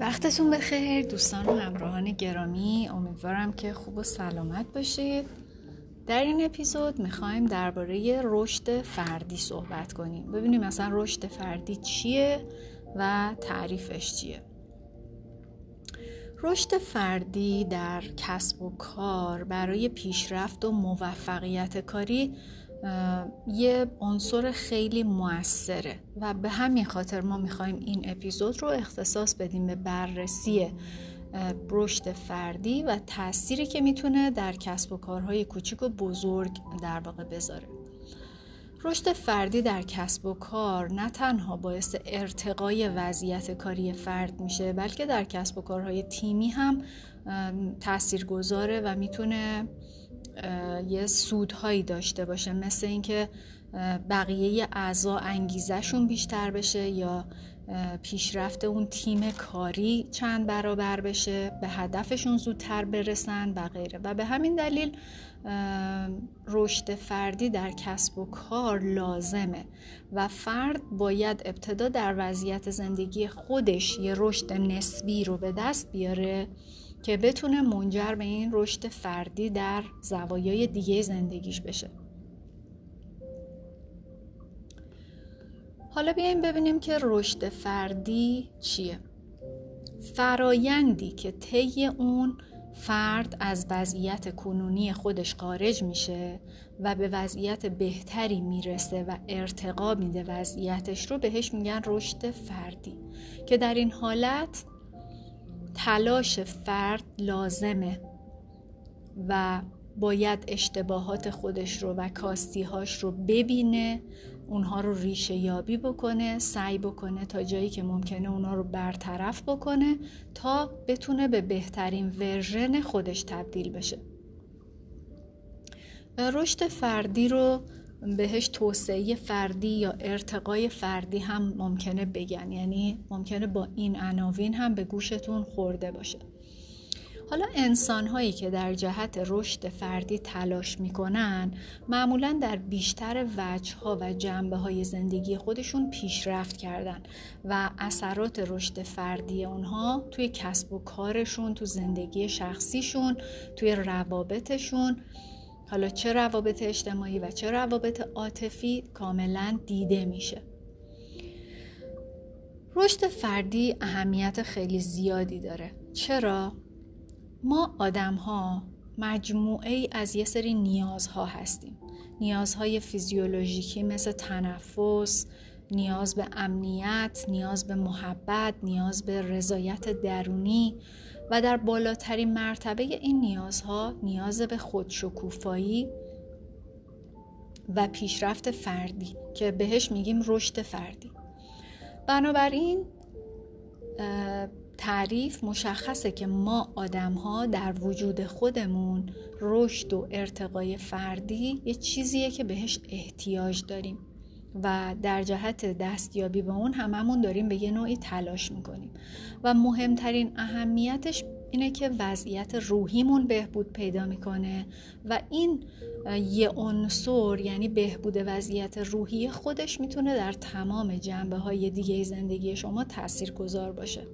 وقتتون بخیر دوستان و همراهان گرامی امیدوارم که خوب و سلامت باشید. در این اپیزود می‌خوایم درباره رشد فردی صحبت کنیم. ببینیم مثلا رشد فردی چیه و تعریفش چیه. رشد فردی در کسب و کار برای پیشرفت و موفقیت کاری یه عنصر خیلی موثره و به همین خاطر ما می‌خوایم این اپیزود رو اختصاص بدیم به بررسی رشد فردی و تأثیری که می‌تونه در کسب و کارهای کوچیک و بزرگ در واقع بذاره. رشد فردی در کسب و کار نه تنها باعث ارتقای وضعیت کاری فرد میشه بلکه در کسب و کارهای تیمی هم تأثیر گذاره و می‌تونه یه سودهایی داشته باشه. مثل اینکه بقیه اعضا انگیزشون بیشتر بشه یا پیشرفت اون تیم کاری چند برابر بشه به هدفشون زودتر برسن و غیره. و به همین دلیل رشد فردی در کسب و کار لازمه. و فرد باید ابتدا در وضعیت زندگی خودش یه رشد نسبی رو به دست بیاره. که بتونه منجر به این رشد فردی در زوایای دیگه زندگیش بشه. حالا بیایم ببینیم که رشد فردی چیه. فرایندی که طی اون فرد از وضعیت کنونی خودش خارج میشه و به وضعیت بهتری می‌رسه و ارتقا میده وضعیتش رو بهش میگن رشد فردی. که در این حالت تلاش فرد لازمه و باید اشتباهات خودش رو و کاستیهاش رو ببینه اونها رو ریشه یابی بکنه سعی بکنه تا جایی که ممکنه اونها رو برطرف بکنه تا بتونه به بهترین ورژن خودش تبدیل بشه. رشد فردی رو بهش توسعه فردی یا ارتقای فردی هم ممکنه بگن. یعنی ممکنه با این عناوین هم به گوشتون خورده باشه. حالا انسان هایی که در جهت رشد فردی تلاش می‌کنن معمولا در بیشتر وجه ها و جنبه های زندگی خودشون پیشرفت کردن و اثرات رشد فردی اونها توی کسب و کارشون تو زندگی شخصیشون توی روابطشون حالا چه روابط اجتماعی و چه روابط عاطفی کاملا دیده میشه. رشد فردی اهمیت خیلی زیادی داره. چرا؟ ما آدم ها مجموعه ای از یه سری نیازها هستیم. نیازهای فیزیولوژیکی مثل تنفس نیاز به امنیت نیاز به محبت نیاز به رضایت درونی و در بالاترین مرتبه این نیازها نیاز به خودشکوفایی و پیشرفت فردی که بهش میگیم رشد فردی. بنابراین تعریف مشخصه که ما آدم ها در وجود خودمون رشد و ارتقای فردی یه چیزیه که بهش احتیاج داریم. و در جهت دستیابی به اون هممون داریم به یه نوعی تلاش می‌کنیم. و مهمترین اهمیتش اینه که وضعیت روحیمون بهبود پیدا می‌کنه و این یه عنصر یعنی بهبود وضعیت روحی خودش می‌تونه در تمام جنبه های دیگه زندگی شما تأثیر گذار باشه.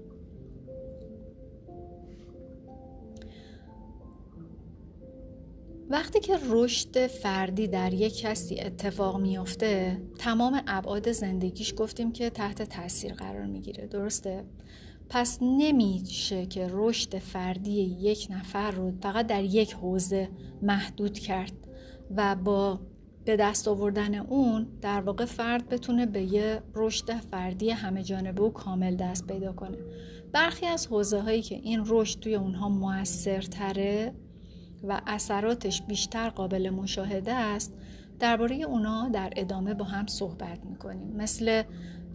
وقتی که رشد فردی در یک کسی اتفاق میافته تمام ابعاد زندگیش گفتیم که تحت تاثیر قرار می‌گیره. درسته؟ پس نمیشه که رشد فردی یک نفر رو فقط در یک حوزه محدود کرد و با به دست آوردن اون در واقع فرد بتونه به یه رشد فردی همه جانبه و کامل دست پیدا کنه. برخی از حوزه هایی که این رشد توی اونها موثرتره و اثراتش بیشتر قابل مشاهده است درباره اونا در ادامه با هم صحبت می‌کنیم. مثل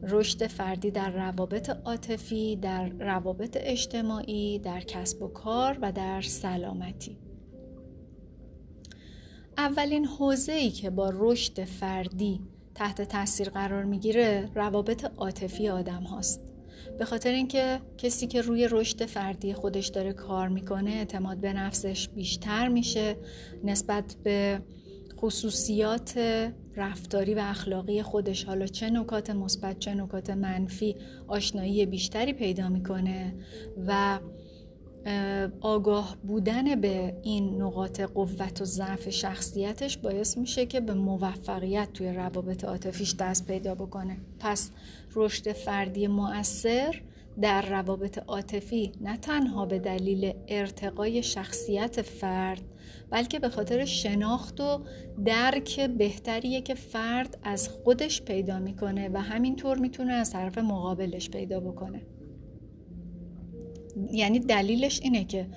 رشد فردی در روابط عاطفی در روابط اجتماعی در کسب و کار و در سلامتی. اولین حوزه ای که با رشد فردی تحت تاثیر قرار می‌گیره روابط عاطفی آدم هاست. به خاطر اینکه کسی که روی رشد فردی خودش داره کار می‌کنه اعتماد به نفسش بیشتر میشه نسبت به خصوصیات رفتاری و اخلاقی خودش. حالا چه نکات مثبت چه نکات منفی آشنایی بیشتری پیدا می‌کنه و آگاه بودن به این نقاط قوت و ضعف شخصیتش باعث میشه که به موفقیت توی روابط عاطفیش دست پیدا بکنه. پس رشد فردی مؤثر در روابط عاطفی نه تنها به دلیل ارتقای شخصیت فرد بلکه به خاطر شناخت و درک بهتریه که فرد از خودش پیدا می‌کنه و همینطور می‌تونه از طرف مقابلش پیدا بکنه. یعنی دلیلش اینه که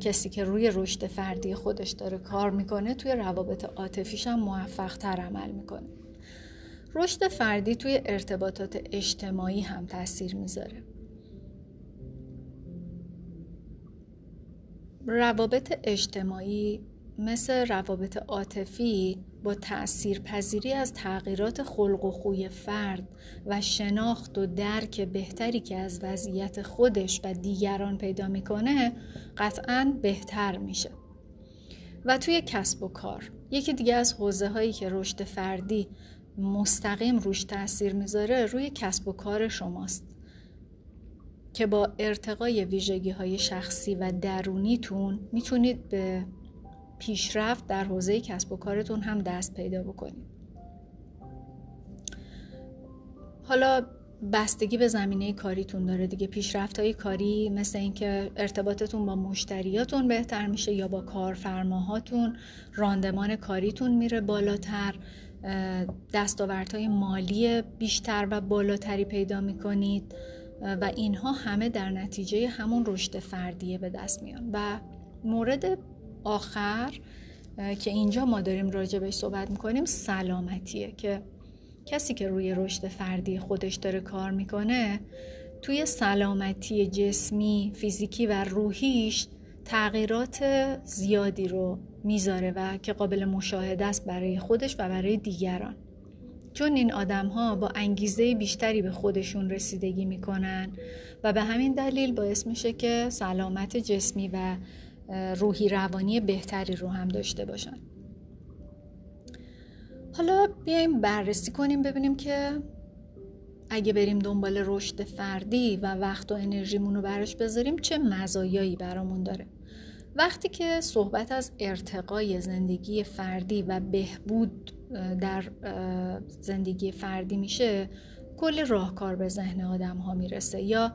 کسی که روی رشد فردی خودش داره کار می‌کنه توی روابط عاطفیش هم موفق تر عمل می‌کنه. رشد فردی توی ارتباطات اجتماعی هم تاثیر می‌ذاره. روابط اجتماعی مثل روابط عاطفی با تأثیر پذیری از تغییرات خلق و خوی فرد و شناخت و درک بهتری که از وضعیت خودش و دیگران پیدا می‌کنه قطعا بهتر میشه. و توی کسب و کار یکی دیگه از حوزه هایی که رشد فردی مستقیم روش تاثیر می‌ذاره روی کسب و کار شماست که با ارتقای ویژگی های شخصی و درونیتون می‌تونید به پیشرفت در حوزه کسب و کارتون هم دست پیدا بکنید. حالا بستگی به زمینه کاریتون داره دیگه. پیشرفت های کاری مثل اینکه ارتباطتون با مشتریاتون بهتر میشه یا با کارفرماهاتون راندمان کاریتون میره بالاتر دستاوردهای مالی بیشتر و بالاتری پیدا می‌کنید و اینها همه در نتیجه همون رشد فردیه به دست میان. و مورد آخر که اینجا ما داریم راجبش صحبت می‌کنیم سلامتیه که کسی که روی رشد فردی خودش داره کار می‌کنه توی سلامتی جسمی، فیزیکی و روحیش تغییرات زیادی رو می‌ذاره و که قابل مشاهده است برای خودش و برای دیگران. چون این آدم ها با انگیزه بیشتری به خودشون رسیدگی می‌کنن و به همین دلیل باعث میشه که سلامت جسمی و روحی روانی بهتری رو هم داشته باشن. حالا بیایم بررسی کنیم ببینیم که اگه بریم دنبال رشد فردی و وقت و انرژیمون رو براش بذاریم چه مزایایی برامون داره؟ وقتی که صحبت از ارتقای زندگی فردی و بهبود در زندگی فردی میشه کل راهکار به ذهن آدم ها می‌رسه یا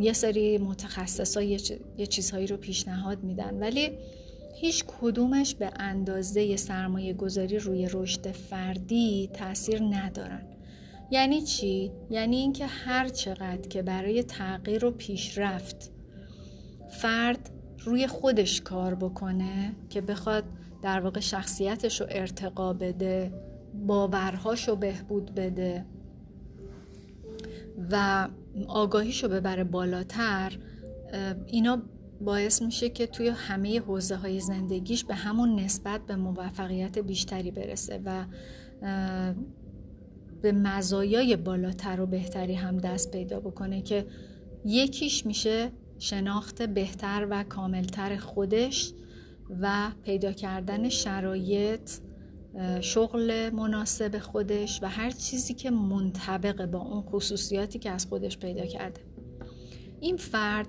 یه سری متخصص ها یه چیزهایی رو پیشنهاد میدن ولی هیچ کدومش به اندازه سرمایه گذاری روی رشد فردی تاثیر ندارن یعنی چی؟ یعنی اینکه هر چقدر که برای تغییر و پیشرفت فرد روی خودش کار بکنه که بخواد در واقع شخصیتش رو ارتقا بده باورهاش رو بهبود بده و آگاهیش رو ببره بالاتر اینا باعث میشه که توی همه حوزه های زندگیش به همون نسبت به موفقیت بیشتری برسه و به مزایای بالاتر و بهتری هم دست پیدا بکنه که یکیش میشه شناخت بهتر و کاملتر خودش و پیدا کردن شرایط شغل مناسب خودش و هر چیزی که منطبق با اون خصوصیاتی که از خودش پیدا کرده. این فرد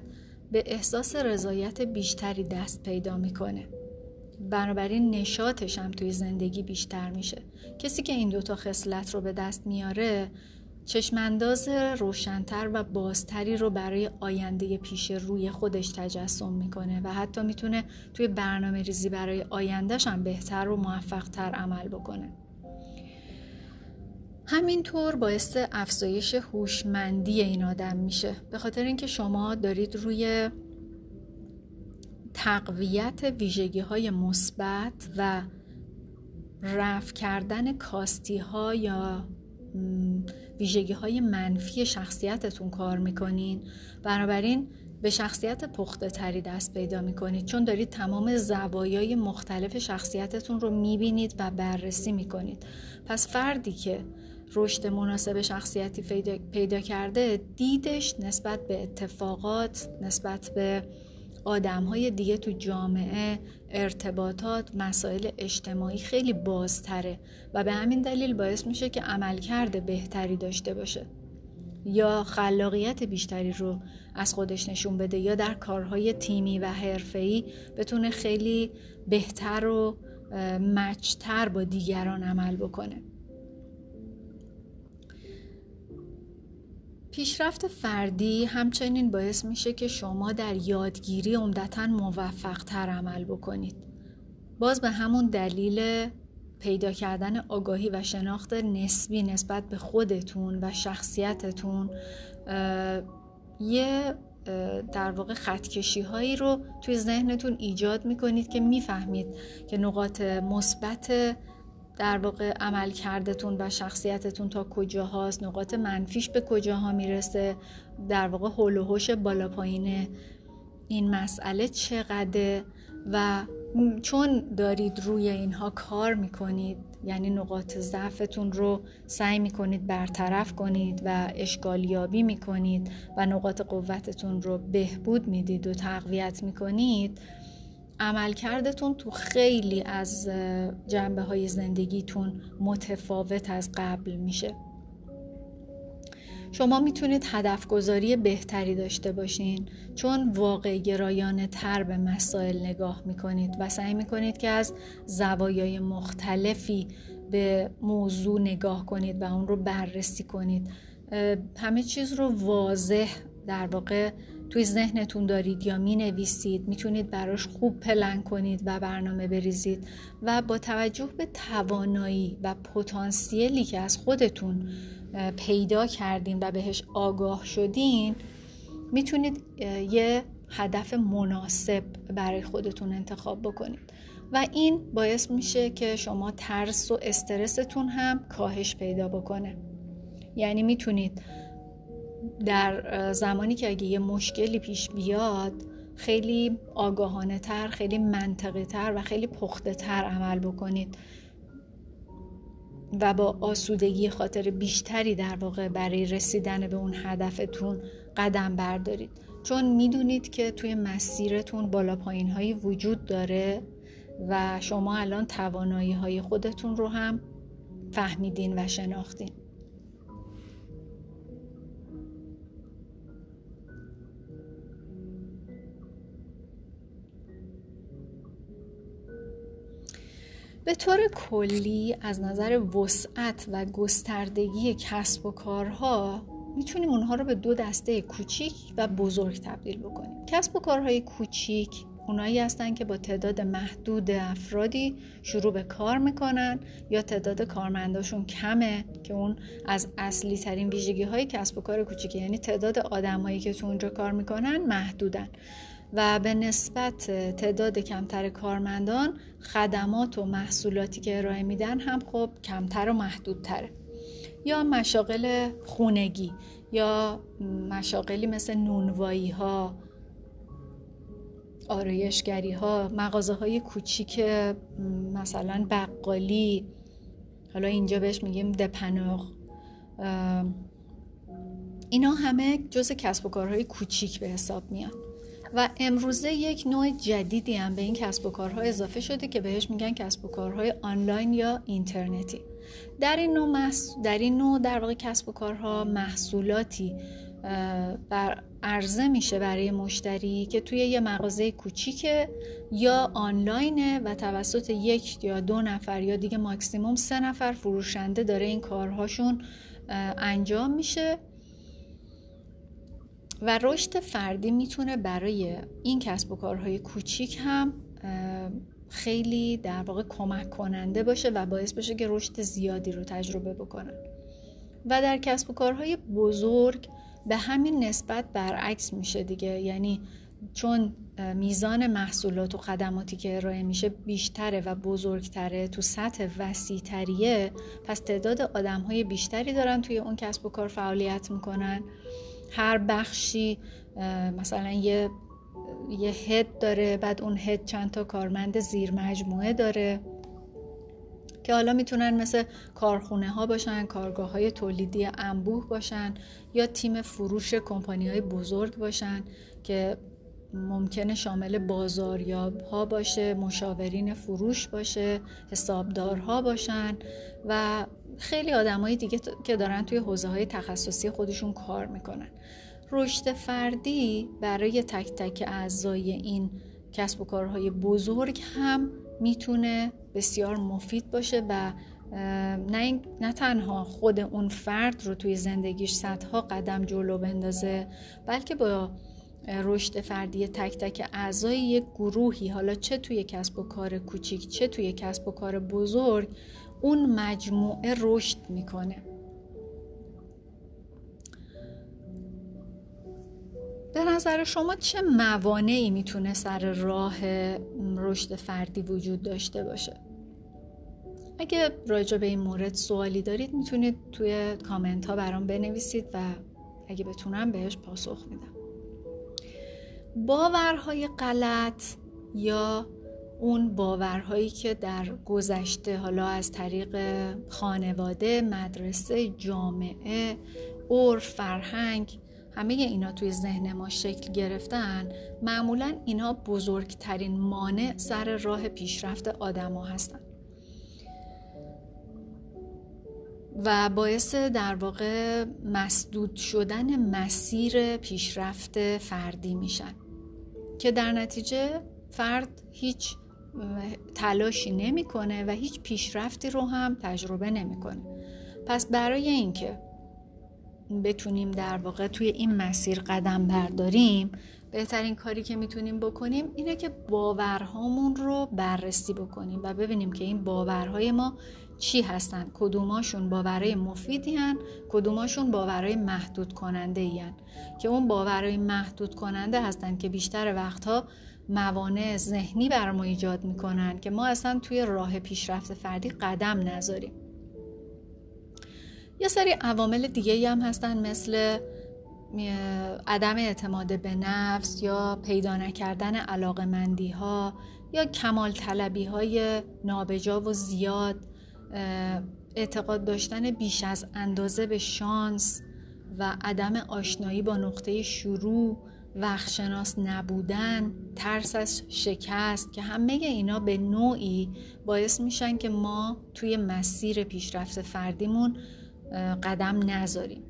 به احساس رضایت بیشتری دست پیدا می‌کنه. بنابراین نشاتش هم توی زندگی بیشتر میشه. کسی که این دوتا خصلت رو به دست میاره چشمانداز روشنتر و بازتری رو برای آینده پیش روی خودش تجسم می‌کنه و حتی می‌تونه توی برنامه ریزی برای آیندهش هم بهتر و موفقتر عمل بکنه. همینطور باعث افزایش هوشمندی این آدم میشه. به خاطر اینکه شما دارید روی تقویت ویژگی های مثبت و رفع کردن کاستی ها یا ویژگی های منفی شخصیتتون کار می‌کنین. بنابراین به شخصیت پخته تری دست پیدا می‌کنید. چون دارید تمام زوایای مختلف شخصیتتون رو می‌بینید و بررسی می‌کنید. پس فردی که رشد مناسب شخصیتی پیدا کرده دیدش نسبت به اتفاقات نسبت به آدم های دیگه تو جامعه ارتباطات مسائل اجتماعی خیلی بازتره و به همین دلیل باعث میشه که عملکرد بهتری داشته باشه. یا خلاقیت بیشتری رو از خودش نشون بده یا در کارهای تیمی و حرفه‌ای بتونه خیلی بهتر و مچتر با دیگران عمل بکنه. پیشرفت فردی همچنین باعث میشه که شما در یادگیری عمدتا موفق تر عمل بکنید. باز به همون دلیل پیدا کردن آگاهی و شناخت نسبی نسبت به خودتون و شخصیتتون یه در واقع خطکشی هایی رو توی ذهنتون ایجاد می‌کنید که می‌فهمید که نقاط مثبت در واقع عمل کردتون و شخصیتتون تا کجا هاست نقاط منفیش به کجاها می‌رسه در واقع هول و بالا پایین این مسئله چقدر و چون دارید روی اینها کار می‌کنید یعنی نقاط ضعفتون رو سعی می‌کنید برطرف کنید و اشکالیابی می‌کنید و نقاط قوتتون رو بهبود می‌دید و تقویت می‌کنید عملکردتون تو خیلی از جنبه های زندگیتون متفاوت از قبل میشه. شما می‌تونید هدف گذاری بهتری داشته باشین چون واقع گرایانه تر به مسائل نگاه می‌کنید و سعی می‌کنید که از زوایای مختلفی به موضوع نگاه کنید و اون رو بررسی کنید. همه چیز رو واضح در واقع توی ذهنتون دارید یا می نویسید می‌تونید براش خوب پلن کنید و برنامه بریزید و با توجه به توانایی و پتانسیلی که از خودتون پیدا کردین و بهش آگاه شدین می‌تونید یه هدف مناسب برای خودتون انتخاب بکنید. و این باعث میشه که شما ترس و استرستون هم کاهش پیدا بکنه. یعنی می‌تونید در زمانی که اگه یه مشکلی پیش بیاد خیلی آگاهانه تر خیلی منطقی تر و خیلی پخته تر عمل بکنید. و با آسودگی خاطر بیشتری در واقع برای رسیدن به اون هدفتون قدم بردارید. چون می‌دونید که توی مسیرتون بالا پایین هایی وجود داره و شما الان توانایی های خودتون رو هم فهمیدین و شناختین. به طور کلی از نظر وسعت و گستردگی کسب و کارها می‌تونیم اونها رو به دو دسته کوچیک و بزرگ تبدیل بکنیم. کسب و کارهای کوچیک اونایی هستن که با تعداد محدود افرادی شروع به کار می‌کنن یا تعداد کارمنداشون کمه که اون از اصلی ترین ویژگی های کسب و کار کوچیکه یعنی تعداد آدمایی که تو اونجا کار می‌کنن محدودن. و به نسبت تعداد کمتر کارمندان خدمات و محصولاتی که ارائه میدن هم خب کمتر و محدودتره. یا مشاغل خونگی یا مشاغلی مثل نونوایی ها آرایشگری ها مغازه های کوچیک مثلا بقالی حالا اینجا بهش میگیم دپناغ. اینا همه جز کسب و کارهای کوچیک به حساب میاد. و امروزه یک نوع جدیدی هم به این کسب و کارها اضافه شده که بهش میگن کسب و کارهای آنلاین یا اینترنتی. در این نوع, محص... در, این نوع در واقع کسب و کارها محصولاتی بر عرضه میشه برای مشتری که توی یه مغازه کوچیکه یا آنلاینه و توسط یک یا دو نفر یا دیگه ماکسیموم سه نفر فروشنده داره این کارهاشون انجام میشه. و رشد فردی می‌تونه برای این کسب و کارهای کوچیک هم خیلی در واقع کمک کننده باشه و باعث بشه که رشد زیادی رو تجربه بکنن و در کسب و کارهای بزرگ به همین نسبت برعکس میشه دیگه. یعنی چون میزان محصولات و خدماتی که ارائه میشه بیشتره و بزرگتره تو سطح وسیعتریه پس تعداد آدم های بیشتری دارن توی اون کسب و کار فعالیت می‌کنن. هر بخشی مثلا یه یه هد داره بعد اون هد چند تا کارمند زیر مجموعه داره که حالا می‌تونن مثل کارخونه ها باشن کارگاه های تولیدی انبوه باشن یا تیم فروش کمپانی های بزرگ باشن که ممکنه شامل بازاریاب ها باشه مشاورین فروش باشه حسابدارها باشن و خیلی آدمای دیگه که دارن توی حوزه های تخصصی خودشون کار می‌کنن. رشد فردی برای تک تک اعضای این کسب و کارهای بزرگ هم می‌تونه بسیار مفید باشه و نه, نه تنها خود اون فرد رو توی زندگیش صدها قدم جلو بندازه بلکه با رشد فردی تک تک اعضای یک گروهی حالا چه توی کسب و کار کوچیک چه توی کسب و کار بزرگ اون مجموعه رشد می‌کنه. به نظر شما چه موانعی می‌تونه سر راه رشد فردی وجود داشته باشه؟ اگه راجع به این مورد سوالی دارید می‌تونید توی کامنت ها برام بنویسید و اگه بتونم بهش پاسخ میدم. باورهای غلط یا اون باورهایی که در گذشته حالا از طریق خانواده، مدرسه، جامعه، عرف، فرهنگ همه اینا توی ذهن ما شکل گرفتن معمولا اینا بزرگترین مانع سر راه پیشرفت آدما هستن. و باعث در واقع مسدود شدن مسیر پیشرفت فردی میشن. که در نتیجه فرد هیچ تلاشی نمی‌کنه و هیچ پیشرفتی رو هم تجربه نمی‌کنه پس برای اینکه بتونیم در واقع توی این مسیر قدم برداریم بهترین کاری که می‌تونیم بکنیم اینه که باورهامون رو بررسی بکنیم و ببینیم که این باورهای ما چی هستن کدوماشون باورهای مفیدی هن کدوماشون باورهای محدود کننده هن. که اون باورهای محدود کننده هستن که بیشتر وقتها موانع ذهنی بر ما ایجاد می‌کنن که ما اصلا توی راه پیشرفت فردی قدم نذاریم. یه سری عوامل دیگه هم هستن مثل عدم اعتماد به نفس یا پیدا نکردن علاقمندی ها یا کمال طلبی های نابجا و زیاد اعتقاد داشتن بیش از اندازه به شانس و عدم آشنایی با نقطه شروع وقتشناس نبودن ترس از شکست که همه اینا به نوعی باعث میشن که ما توی مسیر پیشرفت فردیمون قدم نذاریم.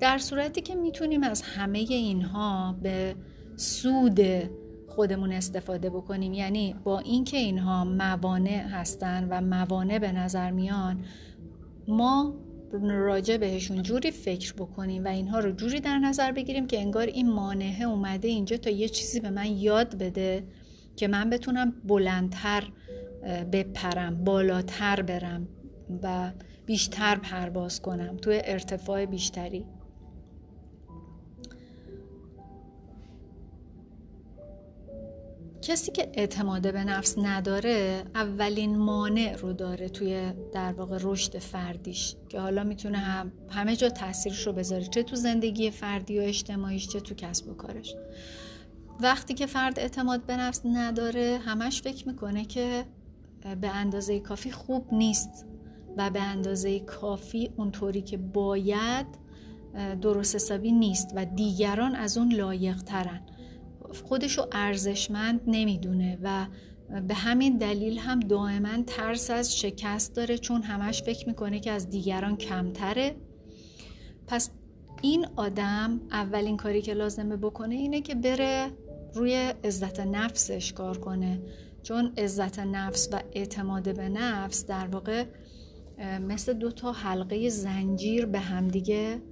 در صورتی که می‌تونیم از همه اینها به سود خودمون استفاده بکنیم یعنی با اینکه اینها موانع هستن و موانع به نظر میان ما راجع بهشون جوری فکر بکنیم و اینها رو جوری در نظر بگیریم که انگار این مانعه اومده اینجا تا یه چیزی به من یاد بده که من بتونم بلندتر بپرم بالاتر برم و بیشتر پرواز کنم توی ارتفاع بیشتری. کسی که اعتماد به نفس نداره اولین مانع رو داره توی در واقع رشد فردیش که حالا می‌تونه هم همه جا تاثیرش رو بذاره چه تو زندگی فردی و اجتماعیش چه تو کسب و کارش. وقتی که فرد اعتماد به نفس نداره همش فکر می‌کنه که به اندازه کافی خوب نیست و به اندازه کافی اونطوری که باید درست حسابی نیست و دیگران از اون لایق ترن خودشو ارزشمند نمی‌دونه و به همین دلیل هم دائما ترس از شکست داره چون همش فکر می‌کنه که از دیگران کمتره. پس این آدم اولین کاری که لازمه بکنه اینه که بره روی عزت نفسش کار کنه. چون عزت نفس و اعتماد به نفس در واقع مثل دو تا حلقه زنجیر به همدیگه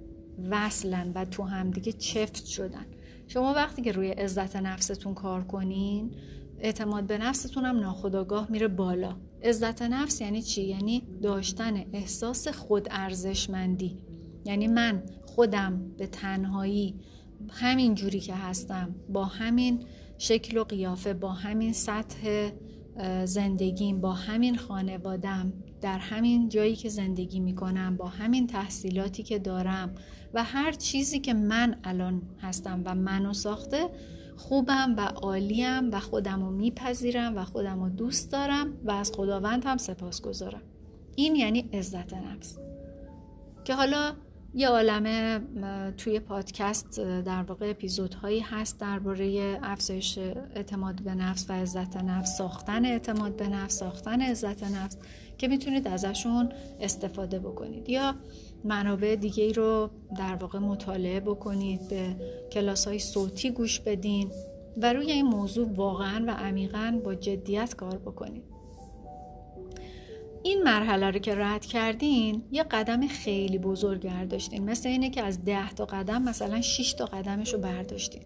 وصلن و تو همدیگه چفت شدن. شما وقتی که روی عزت نفستون کار کنین اعتماد به نفستون هم ناخداگاه میره بالا عزت نفس یعنی چی؟ یعنی داشتن احساس خود ارزشمندی یعنی من خودم به تنهایی همین جوری که هستم با همین شکل و قیافه با همین سطح زندگیم با همین خانوادم در همین جایی که زندگی می‌کنم با همین تحصیلاتی که دارم و هر چیزی که من الان هستم و منو ساخته خوبم و عالیم و خودم رو میپذیرم و خودم رو دوست دارم و از خداوند هم سپاس گذارم این یعنی عزت نفس. که حالا یه عالمه توی پادکست در واقع اپیزودهایی هست درباره افزایش اعتماد به نفس و عزت نفس ساختن اعتماد به نفس ساختن عزت نفس که می‌تونید ازشون استفاده بکنید. یا منابع دیگه ای رو در واقع مطالعه بکنید به کلاس های صوتی گوش بدین و روی این موضوع واقعا و عمیقا با جدیت کار بکنید. این مرحله رو که رد کردین یه قدم خیلی بزرگ برداشتین. مثل اینه که از ده تا قدم مثلا 6 تا قدمش رو برداشتین.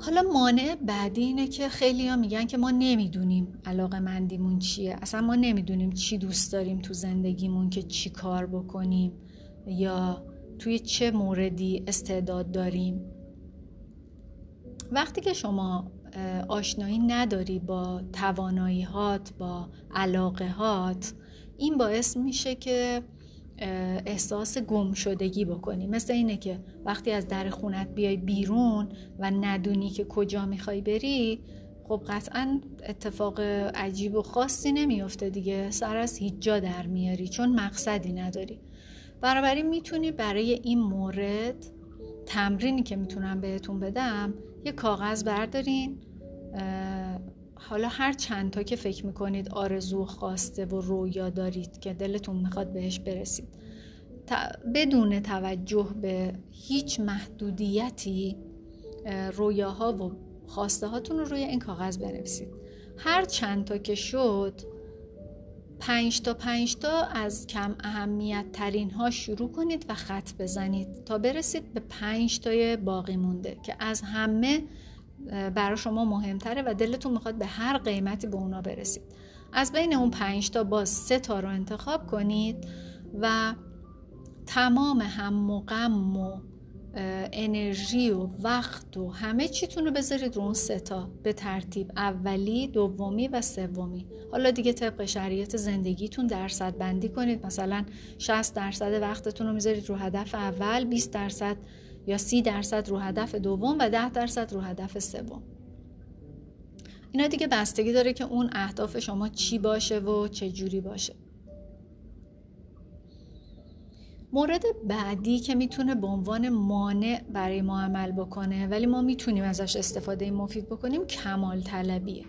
حالا مانع بعدی اینه که خیلی ها میگن که ما نمی‌دونیم علاقه مندیمون چیه. اصلا ما نمی‌دونیم چی دوست داریم تو زندگیمون که چی کار بکنیم یا توی چه موردی استعداد داریم. وقتی که شما آشنایی نداری با توانایی هات با علاقه هات این باعث میشه که احساس گم شدگی بکنی. مثل اینه که وقتی از در خونت بیای بیرون و ندونی که کجا می‌خوای بری خب قطعا اتفاق عجیب و خاصی نمیافته دیگه. سر از هیچ جا در میاری چون مقصدی نداری. بنابراین می‌تونی برای این مورد تمرینی که می‌تونم بهتون بدم یه کاغذ بردارین حالا هر چند تا که فکر می‌کنید آرزو خواسته و رویا دارید که دلتون می‌خواد بهش برسید بدون توجه به هیچ محدودیتی رویاها و خواسته هاتون رو روی این کاغذ بنویسید. هر چند تا که شد پنج تا پنج تا از کم اهمیت ترین ها شروع کنید و خط بزنید تا برسید به پنج تای باقی مونده که از همه برای شما مهمتره و دلتون می‌خواد به هر قیمتی به اونا برسید. از بین اون پنج تا باز سه تا رو انتخاب کنید و تمام هم و غم و انرژی و وقت و همه چیتون رو بذارید رو اون ستا به ترتیب اولی دومی و سومی. حالا دیگه طبق شریعت زندگیتون درصد بندی کنید. مثلا 60 درصد وقتتون رو می‌ذارید رو هدف اول 20 درصد یا 30 درصد رو هدف دوم و 10 درصد رو هدف سوم. اینا دیگه بستگی داره که اون اهداف شما چی باشه و چه جوری باشه. مورد بعدی که می‌تونه به عنوان مانع برای ما عمل بکنه ولی ما می‌تونیم ازش استفاده مفید بکنیم کمال طلبیه.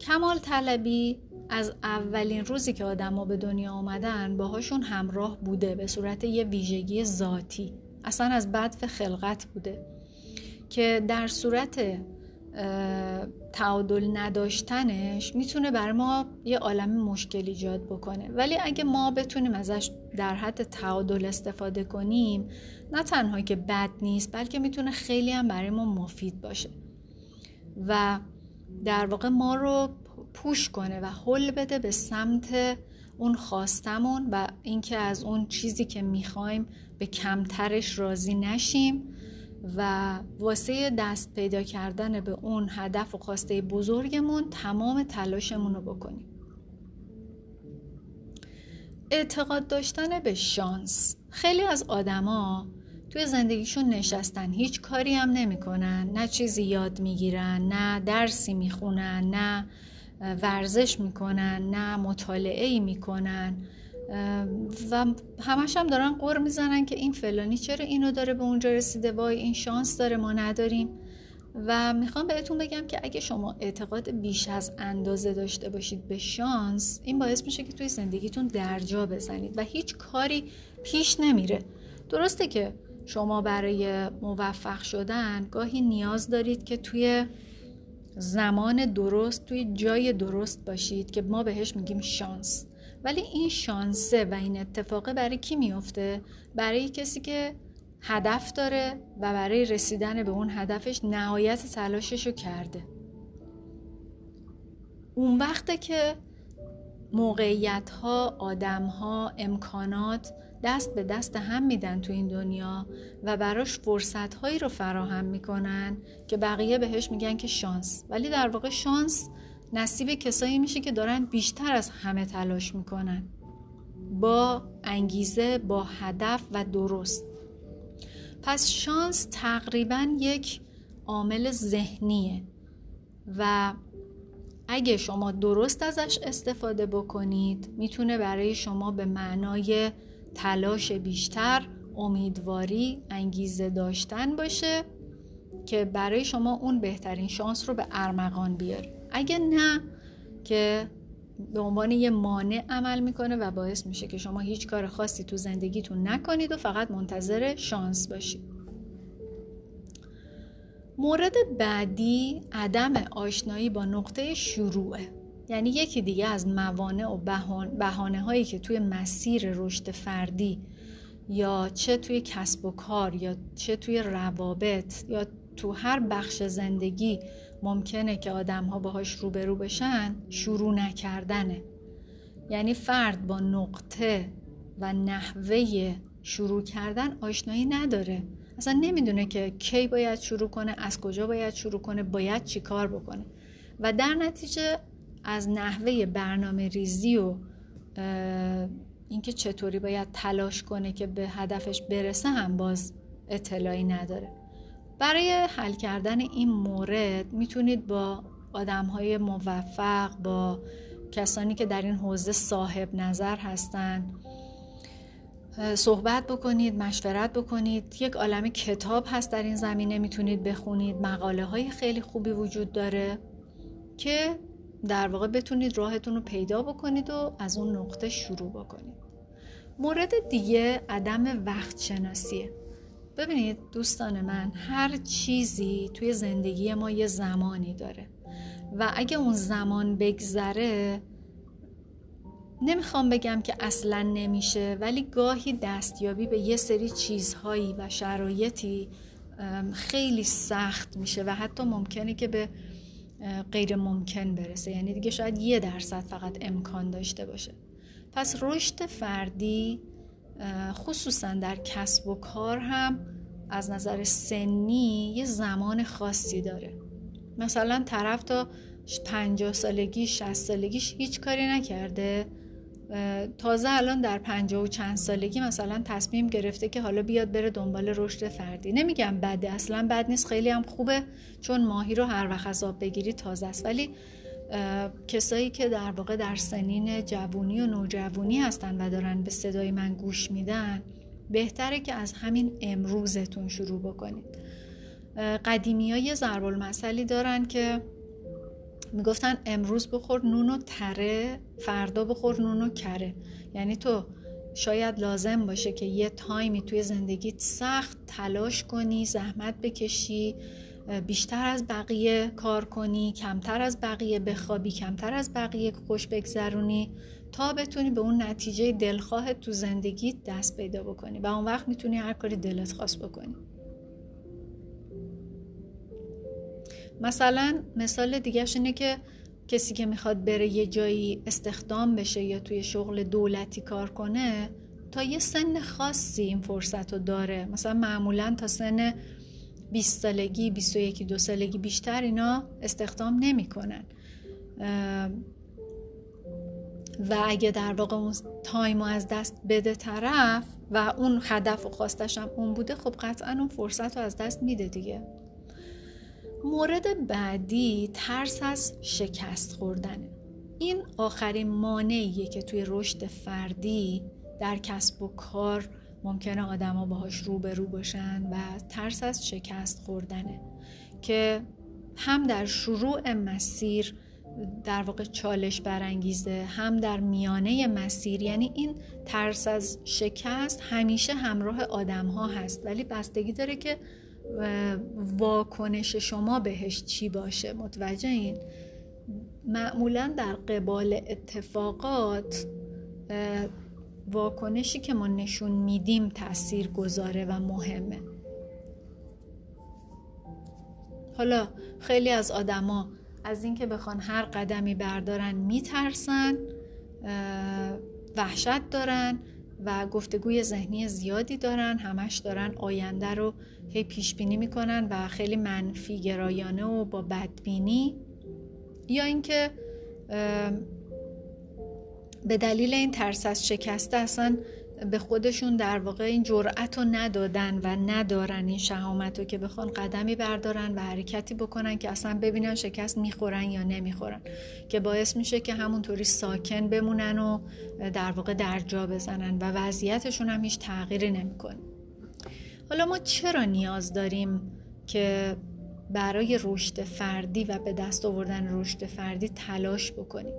کمال طلبی از اولین روزی که آدما به دنیا آمدن باهاشون همراه بوده به صورت یه ویژگی ذاتی. اصلا از بدف خلقت بوده. که در صورت تعادل نداشتنش می‌تونه بر ما یه عالم مشکل ایجاد بکنه. ولی اگه ما بتونیم ازش در حد تعادل استفاده کنیم نه تنها که بد نیست بلکه می‌تونه خیلی هم برای ما مفید باشه. و در واقع ما رو پوش کنه و حل بده به سمت اون خواستمون و اینکه از اون چیزی که می‌خوایم به کمترش راضی نشیم. و واسه دست پیدا کردن به اون هدف و خواسته بزرگمون تمام تلاشمون رو بکنیم. اعتقاد داشتن به شانس. خیلی از آدما توی زندگیشون نشستن. هیچ کاری هم نمی‌کنن. نه چیزی یاد می‌گیرن نه درسی می‌خونن نه ورزش می‌کنن نه مطالعه ای می‌کنن. و همش هم دارن قر می‌زنن که این فلانی چرا اینو داره به اونجا رسیده؟ وای این شانس داره ما نداریم. و می‌خوام بهتون بگم که اگه شما اعتقاد بیش از اندازه داشته باشید به شانس این باعث میشه که توی زندگیتون درجا بزنید و هیچ کاری پیش نمیره. درسته که شما برای موفق شدن گاهی نیاز دارید که توی زمان درست توی جای درست باشید که ما بهش میگیم شانس. ولی این شانسه و این اتفاقه برای کی میفته برای کسی که هدف داره و برای رسیدن به اون هدفش نهایت تلاشش رو کرده. اون وقته که موقعیت ها آدم ها امکانات دست به دست هم میدن تو این دنیا و براش فرصت هایی رو فراهم می‌کنن که بقیه بهش میگن که شانس. ولی در واقع شانس نصیب کسایی میشه که دارن بیشتر از همه تلاش می‌کنن. با انگیزه با هدف و درست. پس شانس تقریبا یک عامل ذهنیه و اگه شما درست ازش استفاده بکنید می‌تونه برای شما به معنای تلاش بیشتر امیدواری انگیزه داشتن باشه که برای شما اون بهترین شانس رو به ارمغان بیاره. اگه نه که به عنوان یه مانع عمل می‌کنه و باعث میشه که شما هیچ کار خاصی تو زندگیتون نکنید و فقط منتظر شانس باشید. مورد بعدی عدم آشنایی با نقطه شروعه. یعنی یکی دیگه از موانع و بهانه هایی که توی مسیر رشد فردی یا چه توی کسب و کار یا چه توی روابط یا تو هر بخش زندگی ممکنه که آدم ها باهاش روبرو بشن شروع نکردنه. یعنی فرد با نقطه و نحوه شروع کردن آشنایی نداره. اصلا نمی‌دونه که کی باید شروع کنه از کجا باید شروع کنه باید چی کار بکنه. و در نتیجه از نحوه برنامه ریزی و اینکه چطوری باید تلاش کنه که به هدفش برسه هم باز اطلاعی نداره. برای حل کردن این مورد می‌تونید با آدم های موفق با کسانی که در این حوزه صاحب نظر هستند صحبت بکنید مشورت بکنید. یک عالم کتاب هست در این زمینه می‌تونید بخونید. مقاله های خیلی خوبی وجود داره که در واقع بتونید راهتون رو پیدا بکنید و از اون نقطه شروع بکنید. مورد دیگه عدم وقت شناسیه ببینید دوستان من هر چیزی توی زندگی ما یه زمانی داره. و اگه اون زمان بگذره نمی‌خوام بگم که اصلا نمیشه ولی گاهی دستیابی به یه سری چیزهایی و شرایطی خیلی سخت میشه و حتی ممکنه که به غیر ممکن برسه. یعنی دیگه شاید یه درصد فقط امکان داشته باشه. پس رشد فردی خصوصا در کسب و کار هم از نظر سنی یه زمان خاصی داره. مثلا طرف تا پنجاه سالگی شست سالگیش هیچ کاری نکرده. تازه الان در پنجاه و چند سالگی مثلا تصمیم گرفته که حالا بیاد بره دنبال رشد فردی. نمیگم بده اصلا بد نیست خیلی هم خوبه چون ماهی رو هر وقت از آب بگیری تازه است. ولی کسایی که در واقع در سنین جوونی و نوجوونی هستن و دارن به صدای من گوش میدن بهتره که از همین امروزتون شروع بکنید. قدیمی های ضرب المثلی دارن که می‌گفتن امروز بخور نون تره فردا بخور نون کره. یعنی تو شاید لازم باشه که یه تایمی توی زندگیت سخت تلاش کنی زحمت بکشی بیشتر از بقیه کار کنی کمتر از بقیه بخوابی کمتر از بقیه خوش بگذرونی تا بتونی به اون نتیجه دلخواه تو زندگی دست پیدا بکنی و اون وقت می‌تونی هر کاری دلت خواست بکنی. مثلا مثال دیگهش اینه که کسی که می‌خواد بره یه جایی استخدام بشه یا توی شغل دولتی کار کنه تا یه سن خاصی این فرصت رو داره. مثلا معمولا تا سن 20 سالگی 21 دو سالگی بیشتر اینا استخدام نمی‌کنن. و اگه در واقع اون تایم از دست بده طرف و اون هدف و خواستش هم اون بوده خب قطعا اون فرصت رو از دست میده دیگه. مورد بعدی ترس از شکست خوردنه این آخرین مانعیه که توی رشد فردی در کسب و کار ممکنه آدما باهاش روبرو باشن و ترس از شکست خوردنه که هم در شروع مسیر در واقع چالش برانگیزه هم در میانه مسیر یعنی این ترس از شکست همیشه همراه آدم ها هست. ولی بستگی داره که واکنش شما بهش چی باشه. متوجه این معمولا در قبال اتفاقات واکنشی که ما نشون میدیم تاثیر گذاره و مهمه. حالا خیلی از آدما از اینکه بخوان هر قدمی بردارن میترسن وحشت دارن و گفتگوی ذهنی زیادی دارن همش دارن آینده رو هی پیش بینی می‌کنن و خیلی منفی گرایانه و با بدبینی. یا اینکه به دلیل این ترس از شکسته اصلا به خودشون در واقع این جرأت رو ندادن و ندارن این شهامت رو که بخوان قدمی بردارن و حرکتی بکنن که اصلا ببینن شکست می‌خورن یا نمی‌خورن. که باعث میشه که همونطوری ساکن بمونن و در واقع در جا بزنن و وضعیتشون هم هیچ تغییری نمی‌کنه. حالا ما چرا نیاز داریم که برای رشد فردی و به دست آوردن رشد فردی تلاش بکنیم؟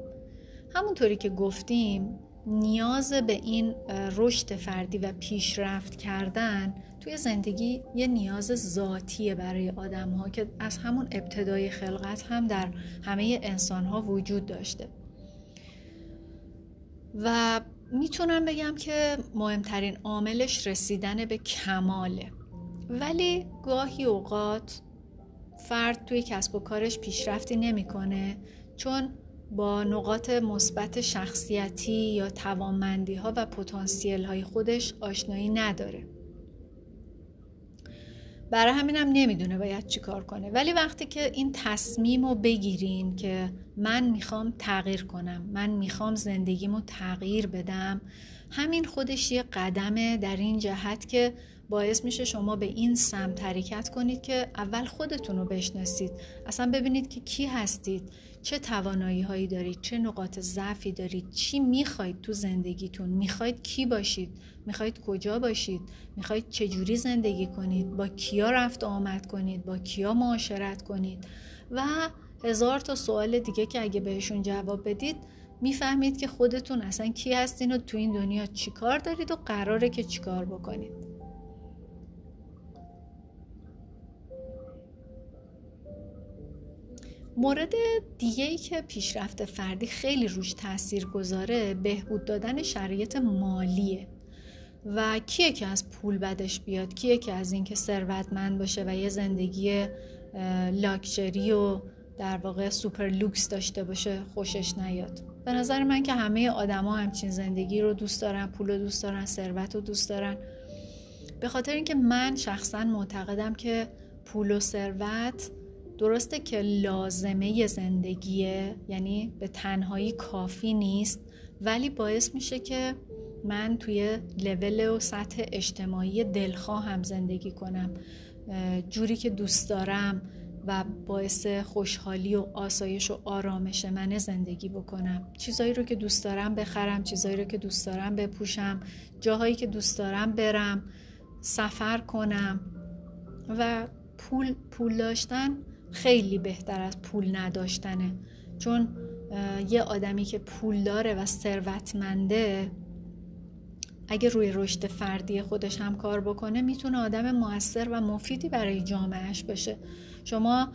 همونطوری که گفتیم نیاز به این رشد فردی و پیشرفت کردن توی زندگی یه نیاز ذاتیه برای آدم ها که از همون ابتدای خلقت هم در همه انسان ها وجود داشته. و می‌تونم بگم که مهمترین عاملش رسیدن به کماله. ولی گاهی اوقات فرد توی کسب و کارش پیشرفتی نمی‌کنه چون با نقاط مثبت شخصیتی یا توانمندی ها و پتانسیل های خودش آشنایی نداره. برای همینم نمی‌دونه باید چی کار کنه. ولی وقتی که این تصمیم رو بگیرین که من می‌خوام تغییر کنم من می‌خوام زندگیمو تغییر بدم همین خودش یه قدمه در این جهت که باعث میشه شما به این سمت حرکت کنید که اول خودتون رو بشناسید. اصلا ببینید که کی هستید. چه توانایی هایی دارید چه نقاط ضعفی دارید چی می‌خواید تو زندگیتون؟ می‌خواید کی باشید؟ می‌خواید کجا باشید؟ می‌خواید چجوری زندگی کنید؟ با کیا رفت آمد کنید؟ با کیا معاشرت کنید؟ و هزار تا سوال دیگه که اگه بهشون جواب بدید می‌فهمید که خودتون اصلا کی هستین و تو این دنیا چیکار دارید و قراره که چیکار بکنید. مورد دیگه ای که پیشرفت فردی خیلی روش تاثیر گذاره بهبود دادن شرایط مالیه. و کیه که از پول بدش بیاد؟ کیه که از اینکه ثروتمند باشه و یه زندگی لاکچری و در واقع سوپر لوکس داشته باشه خوشش نیاد. به نظر من که همه آدما همچین زندگی رو دوست دارن پول رو دوست دارن ثروت رو دوست دارن. به خاطر اینکه من شخصا معتقدم که پول و ثروت درسته که لازمه زندگیه یعنی به تنهایی کافی نیست ولی باعث میشه که من توی لول و سطح اجتماعی دلخواهم زندگی کنم. جوری که دوست دارم و باعث خوشحالی و آسایش و آرامش من زندگی بکنم. چیزایی رو که دوست دارم بخرم چیزایی رو که دوست دارم بپوشم جاهایی که دوست دارم برم سفر کنم و پول پول داشتن خیلی بهتر از پول نداشتنه. چون یه آدمی که پول داره و ثروتمنده اگه روی رشد فردی خودش هم کار بکنه می‌تونه آدم موثر و مفیدی برای جامعهش بشه. شما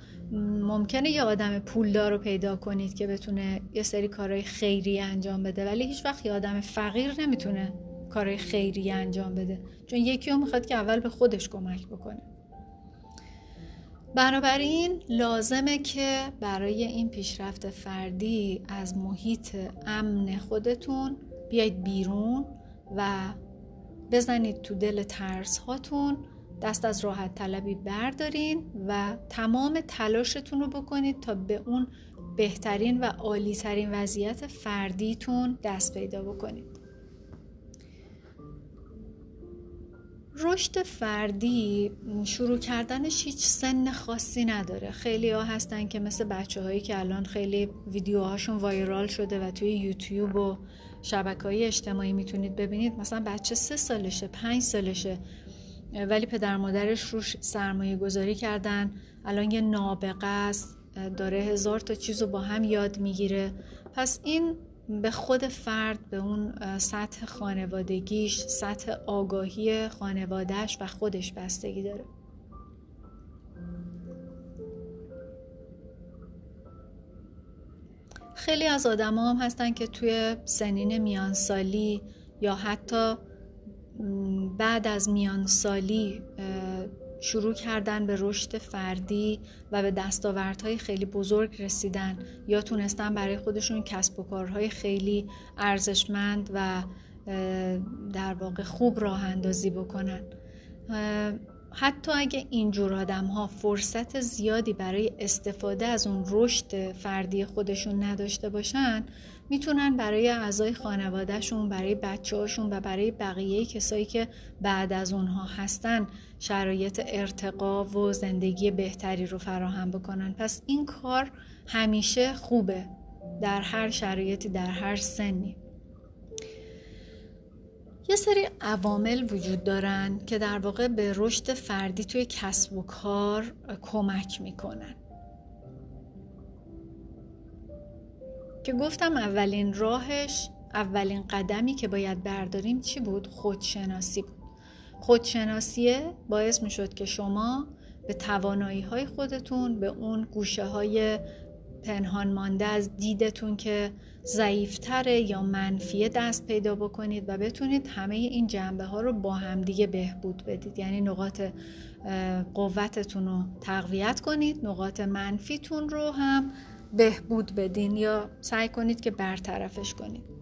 ممکنه یه آدم پولدار رو پیدا کنید که بتونه یه سری کارهای خیری انجام بده ولی هیچ وقت یه آدم فقیر نمی‌تونه کارهای خیری انجام بده. چون یکی رو می‌خواد که اول به خودش کمک بکنه. بنابراین لازمه که برای این پیشرفت فردی از محیط امن خودتون بیاید بیرون و بزنید تو دل ترس هاتون دست از راحت طلبی بردارین و تمام تلاشتون رو بکنید تا به اون بهترین و عالیترین وضعیت فردیتون دست پیدا بکنید. رشد فردی شروع کردنش هیچ سن خاصی نداره. خیلی ها هستن که مثل بچه هایی که الان خیلی ویدیوهاشون وایرال شده و توی یوتیوب و شبکه های اجتماعی می‌تونید ببینید. مثلا بچه سه سالشه پنج سالشه ولی پدر مادرش روش سرمایه گذاری کردن. الان یه نابغه است داره هزار تا چیز رو با هم یاد می‌گیره. پس این به خود فرد به اون سطح خانوادگیش سطح آگاهی خانوادهش و خودش بستگی داره. خیلی از آدم هم هستن که توی سنین میانسالی یا حتی بعد از میانسالی شروع کردن به رشد فردی و به دستاوردهای خیلی بزرگ رسیدن یا تونستن برای خودشون کسب و کارهای خیلی ارزشمند و در واقع خوب راه اندازی بکنن. حتی اگه اینجور آدم ها فرصت زیادی برای استفاده از اون رشد فردی خودشون نداشته باشن می‌تونن برای اعضای خانوادهشون برای بچه هاشون و برای بقیه کسایی که بعد از اونها هستن شرایط ارتقا و زندگی بهتری رو فراهم بکنن. پس این کار همیشه خوبه در هر شرایطی در هر سنی. یه سری عوامل وجود دارن که در واقع به رشد فردی توی کسب و کار کمک می‌کنن. که گفتم اولین راهش اولین قدمی که باید برداریم چی بود؟ خودشناسی بود خودشناسیه باعث می شد که شما به توانایی های خودتون به اون گوشه های پنهان مانده از دیدتون که ضعیفتره یا منفیه دست پیدا بکنید و بتونید همه این جنبه ها رو با همدیگه بهبود بدید یعنی نقاط قوتتون رو تقویت کنید نقاط منفیتون رو هم بهبود بدین یا سعی کنید که برطرفش کنید.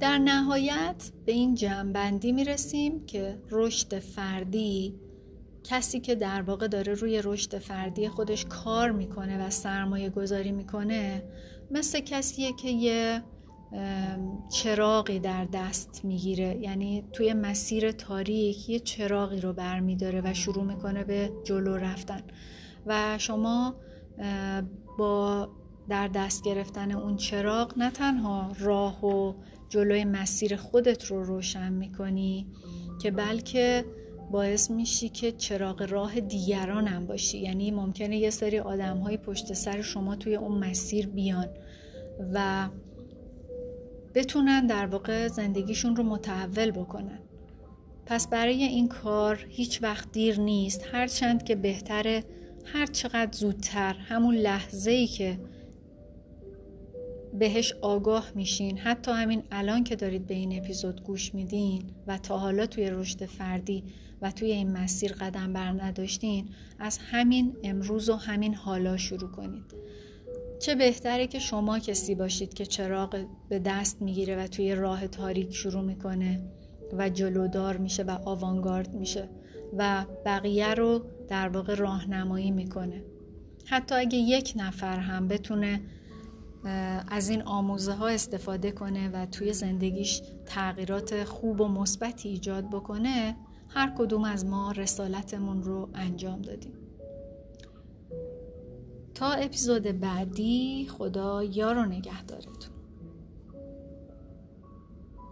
در نهایت به این جمعبندی می رسیم که رشد فردی کسی که در واقع داره روی رشد فردی خودش کار می‌کنه و سرمایه گذاری می‌کنه مثل کسیه که یه چراغی در دست می‌گیره. یعنی توی مسیر تاریک یه چراغی رو برمیداره و شروع می‌کنه به جلو رفتن. و شما با در دست گرفتن اون چراغ نه تنها راه و جلوی مسیر خودت رو روشن می‌کنی که بلکه باعث میشی که چراغ راه دیگران هم باشی. یعنی ممکنه یه سری آدم های پشت سر شما توی اون مسیر بیان و بتونن در واقع زندگیشون رو متحول بکنن. پس برای این کار هیچ وقت دیر نیست. هرچند که بهتره هر چقدر زودتر همون لحظه ای که بهش آگاه میشین. حتی همین الان که دارید به این اپیزود گوش میدین و تا حالا توی رشد فردی و توی این مسیر قدم بر نداشتین از همین امروز و همین حالا شروع کنید. چه بهتره که شما کسی باشید که چراغ به دست می‌گیره و توی راه تاریک شروع می‌کنه و جلودار میشه و آوانگارد میشه و بقیه رو در واقع راهنمایی می‌کنه. حتی اگه یک نفر هم بتونه از این آموزه ها استفاده کنه و توی زندگیش تغییرات خوب و مثبتی ایجاد بکنه هر کدوم از ما رسالتمون رو انجام دادیم. تا اپیزود بعدی خدا یار و نگهدارتون.